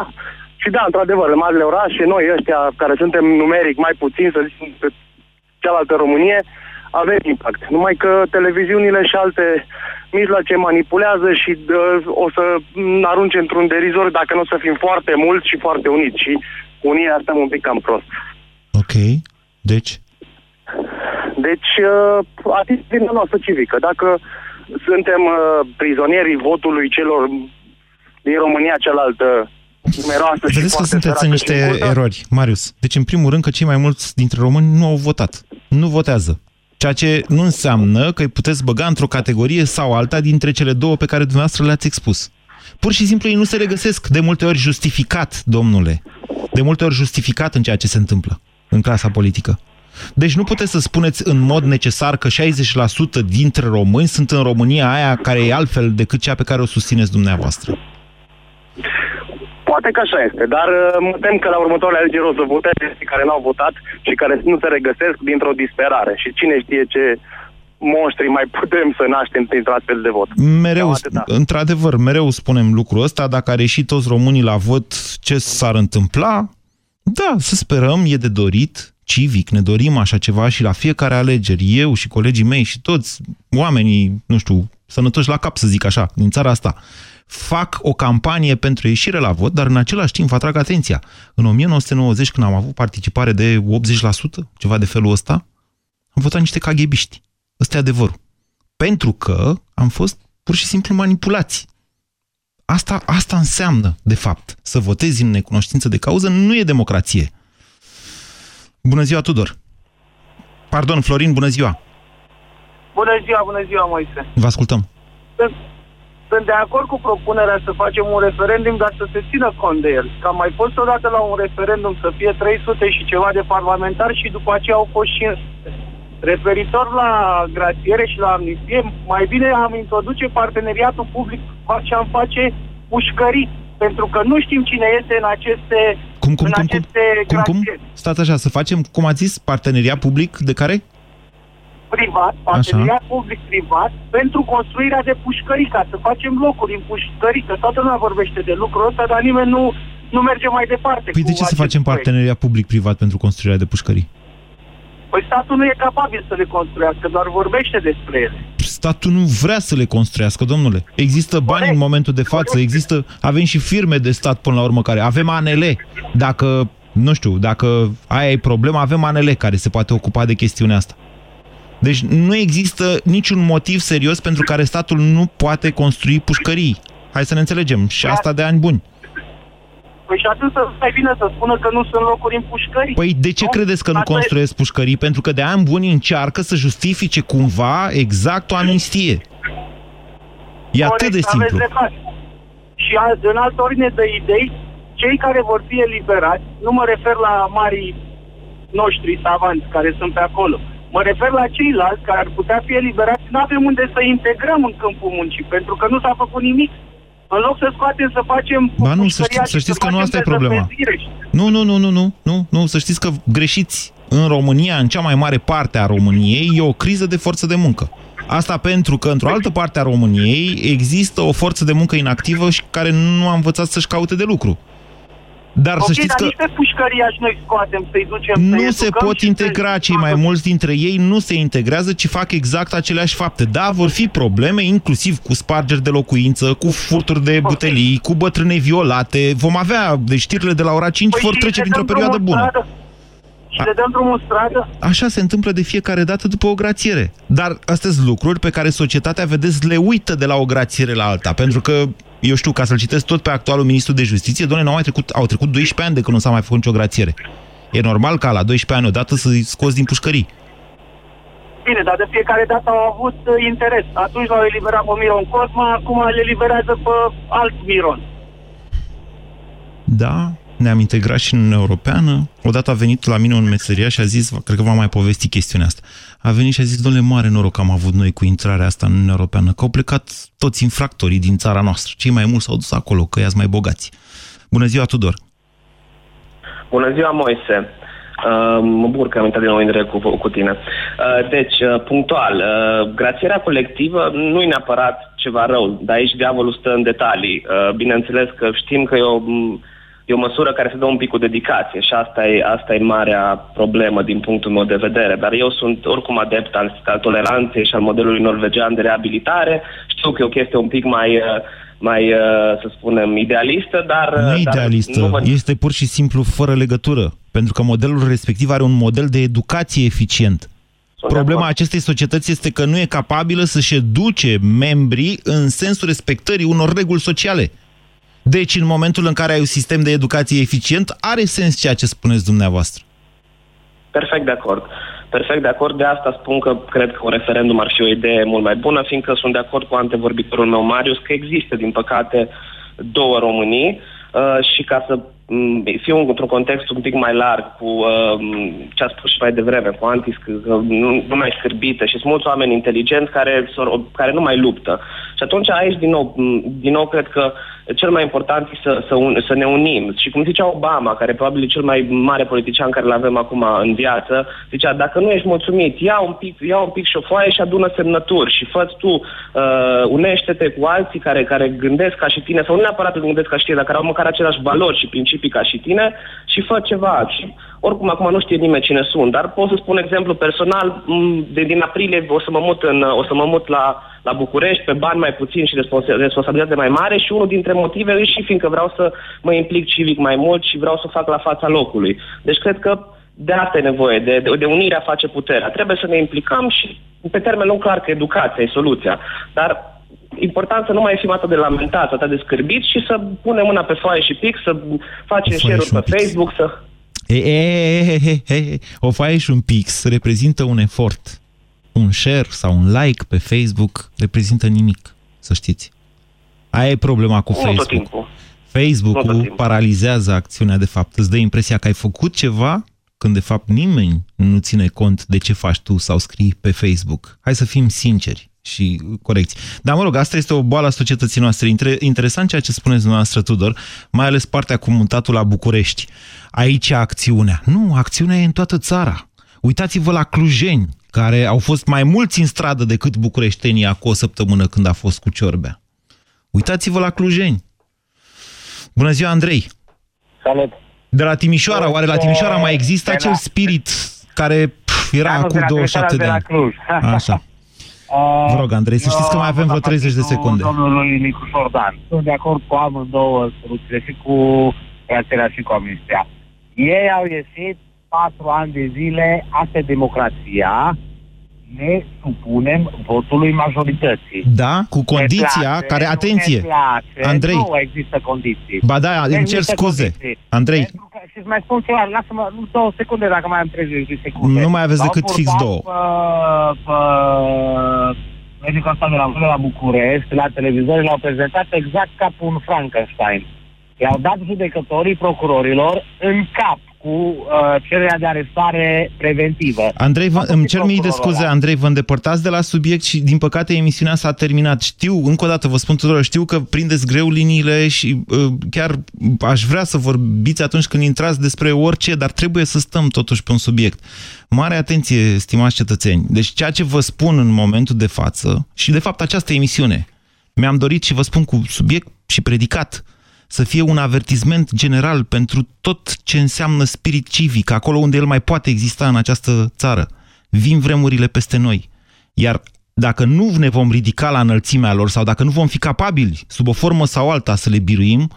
Și da, într-adevăr, în marile orașe, noi ăștia care suntem numeric mai puțin, să zicem, pe cealaltă Românie, avem impact. Numai că televiziunile și alte mijloace manipulează și dă, o să ne arunce într-un derizor dacă nu o să fim foarte mulți și foarte uniți. Și unirea stăm un pic cam prost. Ok. Deci? Deci, uh, atitudinea noastră civică. Dacă suntem uh, prizonierii votului celor din România cealaltă numeroasă și Vedeți că foarte sunteți în săracă niște și încurcă, erori, Marius. Deci, în primul rând, că cei mai mulți dintre români nu au votat. Nu votează. Ceea ce nu înseamnă că îi puteți băga într-o categorie sau alta dintre cele două pe care dumneavoastră le-ați expus. Pur și simplu ei nu se regăsesc de multe ori justificat, domnule. De multe ori justificat în ceea ce se întâmplă în clasa politică. Deci nu puteți să spuneți în mod necesar că 60% dintre români sunt în România aia care e altfel decât cea pe care o susțineți dumneavoastră. Poate că așa este, dar uh, mă tem că la următoarele alegeri o să voteze cei care n-au votat și care nu se regăsesc dintr-o disperare. Și cine știe ce monștri mai putem să naștem printr astfel de vot. Mereu, într-adevăr, mereu spunem lucrul ăsta, dacă ar ieși toți românii la vot, ce s-ar întâmpla? Da, să sperăm, e de dorit, civic, ne dorim așa ceva și la fiecare alegeri, eu și colegii mei și toți oamenii, nu știu, sănătoși la cap, să zic așa, din țara asta, fac o campanie pentru ieșire la vot, dar în același timp vă atrag atenția. În 1990, când am avut participare de 80%, ceva de felul ăsta, am votat niște caghebiști. Ăsta e adevărul. Pentru că am fost pur și simplu manipulați. Asta, asta înseamnă, de fapt, să votezi în necunoștință de cauză nu e democrație. Bună ziua, Tudor! Pardon, Florin, bună ziua! Bună ziua, bună ziua, Moise. Vă ascultăm. Sunt, sunt de acord cu propunerea să facem un referendum, dar să se țină cont de el. Că am mai fost odată la un referendum să fie 300 și ceva de parlamentari și după aceea au fost 500. Referitor la grațiere și la amnistie, mai bine am introduce parteneriatul public și am face pușcării, pentru că nu știm cine este în aceste, Cum, cum, în cum, cum? aceste Cum, cum? grațieri. Stați așa, să facem, cum ați zis, parteneriat public de care? privat, parteneriat public-privat, pentru construirea de pușcării, ca să facem locuri în pușcării, că toată lumea vorbește de lucrul ăsta, dar nimeni nu, nu merge mai departe. Păi de cu ce să acest facem proiect. parteneriat public-privat pentru construirea de pușcării? Păi statul nu e capabil să le construiască, doar vorbește despre ele. Statul nu vrea să le construiască, domnule. Există bani în momentul de față, există, avem și firme de stat până la urmă care, avem ANL. Dacă, nu știu, dacă aia e problema, avem ANL care se poate ocupa de chestiunea asta. Deci nu există niciun motiv serios pentru care statul nu poate construi pușcării. Hai să ne înțelegem. Și asta de ani buni. Păi și atunci să mai bine să spună că nu sunt locuri în pușcării. Păi de ce credeți că nu Asta e- construiesc pușcării? Pentru că de ani buni încearcă să justifice cumva exact o amnistie. E atât de Corect, simplu. aveți dreptate. Și al- în altă ordine de idei, cei care vor fi eliberați, nu mă refer la marii noștri savanți care sunt pe acolo, mă refer la ceilalți care ar putea fi eliberați, nu avem unde să integrăm în câmpul muncii, pentru că nu s-a făcut nimic. În loc să scoatem să facem Ba nu, să, pușcăria ști, să și știți că nu facem asta e problema. dezăpezire și- Nu, nu, nu, nu, nu, nu, nu, să știți că greșiți. În România, în cea mai mare parte a României, e o criză de forță de muncă. Asta pentru că într-o altă parte a României există o forță de muncă inactivă și care nu a învățat să-și caute de lucru. Dar ok, să știți dar că nici pe pușcăria și noi scoatem să-i ducem să nu se educăm pot și integra cei mai mulți dintre ei, nu se integrează, ci fac exact aceleași fapte. Da, vor fi probleme, inclusiv cu spargeri de locuință, cu furturi de butelii, cu bătrâne violate. Vom avea, de știrile de la ora 5 Păi vor și trece le printr-o dăm perioadă drumul în bună. stradă? Și le dăm drumul în stradă? Așa se întâmplă de fiecare dată după o grațiere. Dar astea sunt lucruri pe care societatea, vedeți, le uită de la o grațiere la alta. Pentru că, eu știu, ca să-l citesc tot pe actualul ministru de justiție, doamne, nu au mai trecut, au trecut 12 ani de când nu s-a mai făcut nicio grațiere. E normal ca la 12 ani odată să-i scoți din pușcării. Bine, dar de fiecare dată au avut uh, interes. Atunci l-au eliberat pe Miron Cosma, acum le eliberează pe alt Miron. Da, ne-am integrat și în Uniunea Europeană. Odată a venit la mine un meseria și a zis, cred că v-am mai povestit chestiunea asta, a venit și a zis, domnule, mare noroc am avut noi cu intrarea asta în Uniunea Europeană, că au plecat toți infractorii din țara noastră. Cei mai mulți s-au dus acolo, că i mai bogați. Bună ziua, Tudor! Bună ziua, Moise! Uh, mă bucur că am intrat din nou în direct cu, cu tine. Uh, deci, uh, punctual, uh, grațierea colectivă nu e neapărat ceva rău, dar aici diavolul stă în detalii. Uh, bineînțeles că știm că e o, e o măsură care se dă un pic cu dedicație și asta e, asta e marea problemă din punctul meu de vedere. Dar eu sunt oricum adept al, al toleranței și al modelului norvegian de reabilitare. Știu că e o chestie un pic mai... Uh, mai, uh, să spunem, idealistă, dar... Nu dar idealistă, nu vă... este pur și simplu fără legătură, pentru că modelul respectiv are un model de educație eficient. Problema acestei societăți este că nu e capabilă să-și educe membrii în sensul respectării unor reguli sociale. Deci, în momentul în care ai un sistem de educație eficient, are sens ceea ce spuneți dumneavoastră. Perfect de acord. Perfect de acord, de asta spun că cred că un referendum ar fi o idee mult mai bună, fiindcă sunt de acord cu antevorbitorul meu, Marius, că există, din păcate, două Românii uh, și ca să Mm, fiu într-un context un pic mai larg cu uh, ce a spus și mai devreme, cu antis, că, că nu, nu mai scârbită și sunt mulți oameni inteligenți care, care nu mai luptă. Și atunci aici, din nou, din nou cred că cel mai important e să, să, un, să ne unim. Și cum zicea Obama, care probabil e cel mai mare politician care îl avem acum în viață, zicea, dacă nu ești mulțumit, ia un pic, ia un pic și o foaie și adună semnături și fă tu, uh, unește-te cu alții care, care gândesc ca și tine, sau nu neapărat gândesc ca și tine, dar care au măcar aceleași valori și principii principii ca și tine și fă ceva. Și oricum acum nu știe nimeni cine sunt, dar pot să spun exemplu personal, de, din aprilie o să mă mut, în, o să mă mut la, la București pe bani mai puțin și responsabilitate mai mare și unul dintre motive e și fiindcă vreau să mă implic civic mai mult și vreau să fac la fața locului. Deci cred că de asta e nevoie, de, de, de unirea face puterea. Trebuie să ne implicăm și pe termen lung clar că educația e soluția. Dar important să nu mai fim atât de lamentați, atât de scârbiți și să punem mâna pe foaie și pic, să facem share-uri pe pix. Facebook, să... E, e, e, e, e, o foaie și un pix reprezintă un efort. Un share sau un like pe Facebook reprezintă nimic, să știți. Aia e problema cu nu Facebook. Facebook-ul paralizează acțiunea de fapt. Îți dă impresia că ai făcut ceva când de fapt nimeni nu ține cont de ce faci tu sau scrii pe Facebook. Hai să fim sinceri și corecți. Dar mă rog, asta este o boală a societății noastre. Interesant ceea ce spuneți dumneavoastră, Tudor, mai ales partea cu mutatul la București. Aici acțiunea. Nu, acțiunea e în toată țara. Uitați-vă la clujeni, care au fost mai mulți în stradă decât bucureștenii acum o săptămână când a fost cu ciorbea. Uitați-vă la clujeni. Bună ziua, Andrei! Salut! De la Timișoara, oare la Timișoara mai există acel spirit care pf, era acum 27 de ani? Așa. Vă rog, Andrei, să știți că mai avem vreo 30 de secunde. Domnului Nicu Șordan. Sunt de acord cu amândouă soluțiile și cu reacția și cu amnistia. Ei au ieșit patru ani de zile, asta e democrația, ne supunem votului majorității. Da, cu condiția place, care, atenție, place, Andrei. Nu există condiții. Ba da, îmi cer scuze. Condiții. Andrei. Și mai spun ceva, lasă-mă două secunde dacă mai am 30 de secunde. Nu mai aveți decât fix două. Pe, pe medicul ăsta de la, la București, la televizor, l-au prezentat exact ca un Frankenstein. I-au dat judecătorii procurorilor în cap cu uh, cererea de arestare preventivă. Andrei, vă, îmi cer mii de scuze, Andrei, vă îndepărtați de la subiect și, din păcate, emisiunea s-a terminat. Știu, încă o dată vă spun tuturor, știu că prindeți greu liniile și uh, chiar aș vrea să vorbiți atunci când intrați despre orice, dar trebuie să stăm totuși pe un subiect. Mare atenție, stimați cetățeni. Deci ceea ce vă spun în momentul de față și, de fapt, această emisiune, mi-am dorit și vă spun cu subiect și predicat, să fie un avertisment general pentru tot ce înseamnă spirit civic, acolo unde el mai poate exista în această țară. Vin vremurile peste noi. Iar dacă nu ne vom ridica la înălțimea lor sau dacă nu vom fi capabili, sub o formă sau alta, să le biruim,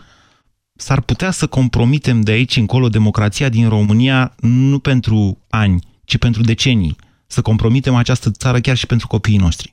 s-ar putea să compromitem de aici încolo democrația din România nu pentru ani, ci pentru decenii. Să compromitem această țară chiar și pentru copiii noștri.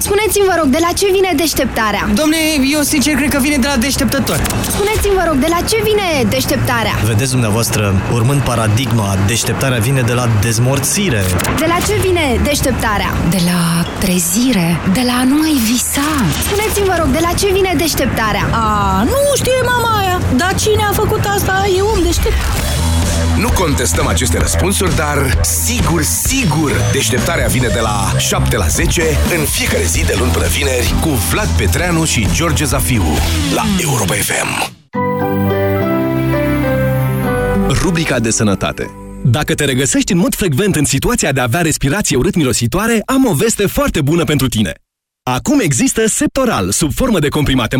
Spuneți-mi, vă rog, de la ce vine deșteptarea? Domne, eu sincer cred că vine de la deșteptător. Spuneți-mi, vă rog, de la ce vine deșteptarea? Vedeți dumneavoastră, urmând paradigma, deșteptarea vine de la dezmorțire. De la ce vine deșteptarea? De la trezire, de la a nu mai visa. Spuneți-mi, vă rog, de la ce vine deșteptarea? A, nu știe mama aia, dar cine a făcut asta e om deștept. Nu contestăm aceste răspunsuri, dar sigur, sigur, deșteptarea vine de la 7 la 10 în fiecare zi de luni până vineri cu Vlad Petreanu și George Zafiu la Europa FM. Rubrica de sănătate dacă te regăsești în mod frecvent în situația de a avea respirație urât-mirositoare, am o veste foarte bună pentru tine. Acum există Septoral, sub formă de comprimate